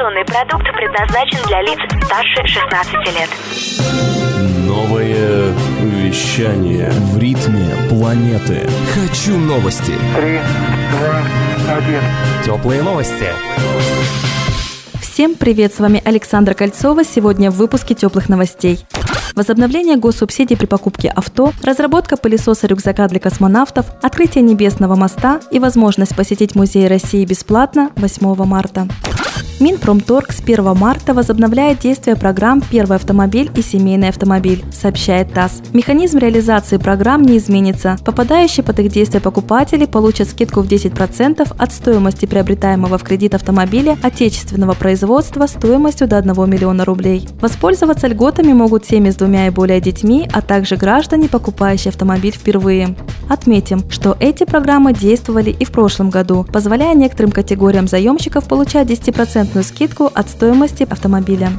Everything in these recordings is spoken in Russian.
Информационный продукт предназначен для лиц старше 16 лет. Новое вещание в ритме планеты. Хочу новости. Три, два, один. Теплые новости. Всем привет, с вами Александра Кольцова. Сегодня в выпуске теплых новостей. Возобновление госсубсидий при покупке авто, разработка пылесоса-рюкзака для космонавтов, открытие Небесного моста и возможность посетить Музей России бесплатно 8 марта. Минпромторг с 1 марта возобновляет действие программ «Первый автомобиль» и «Семейный автомобиль», сообщает ТАСС. Механизм реализации программ не изменится. Попадающие под их действие покупатели получат скидку в 10% от стоимости приобретаемого в кредит автомобиля отечественного производства стоимостью до 1 миллиона рублей. Воспользоваться льготами могут семьи с двумя и более детьми, а также граждане, покупающие автомобиль впервые. Отметим, что эти программы действовали и в прошлом году, позволяя некоторым категориям заемщиков получать 10% скидку от стоимости автомобиля.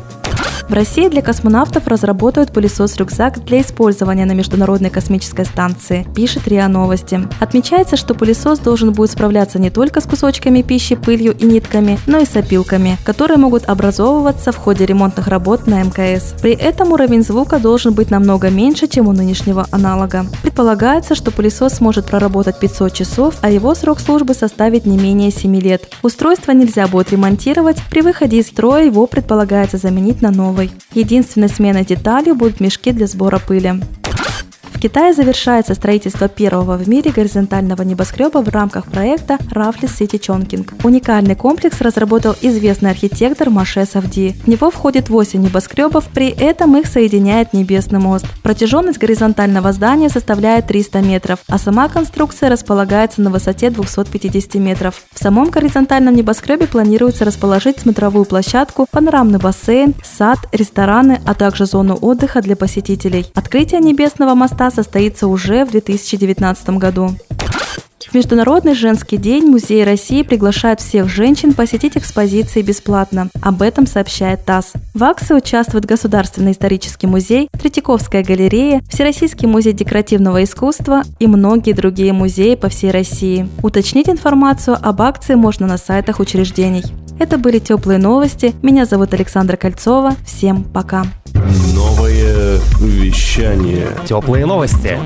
В России для космонавтов разработают пылесос-рюкзак для использования на Международной космической станции, пишет РИА Новости. Отмечается, что пылесос должен будет справляться не только с кусочками пищи, пылью и нитками, но и с опилками, которые могут образовываться в ходе ремонтных работ на МКС. При этом уровень звука должен быть намного меньше, чем у нынешнего аналога. Предполагается, что пылесос сможет проработать 500 часов, а его срок службы составит не менее 7 лет. Устройство нельзя будет ремонтировать, при выходе из строя его предполагается заменить на новый новый. Единственной сменой деталью будут мешки для сбора пыли. Китае завершается строительство первого в мире горизонтального небоскреба в рамках проекта Равли City Chongqing. Уникальный комплекс разработал известный архитектор Маше Савди. В него входит 8 небоскребов, при этом их соединяет небесный мост. Протяженность горизонтального здания составляет 300 метров, а сама конструкция располагается на высоте 250 метров. В самом горизонтальном небоскребе планируется расположить смотровую площадку, панорамный бассейн, сад, рестораны, а также зону отдыха для посетителей. Открытие небесного моста состоится уже в 2019 году. В Международный женский день Музей России приглашает всех женщин посетить экспозиции бесплатно. Об этом сообщает ТАСС. В акции участвуют Государственный исторический музей, Третьяковская галерея, Всероссийский музей декоративного искусства и многие другие музеи по всей России. Уточнить информацию об акции можно на сайтах учреждений. Это были теплые новости. Меня зовут Александра Кольцова. Всем пока. Новое вещание. Теплые новости.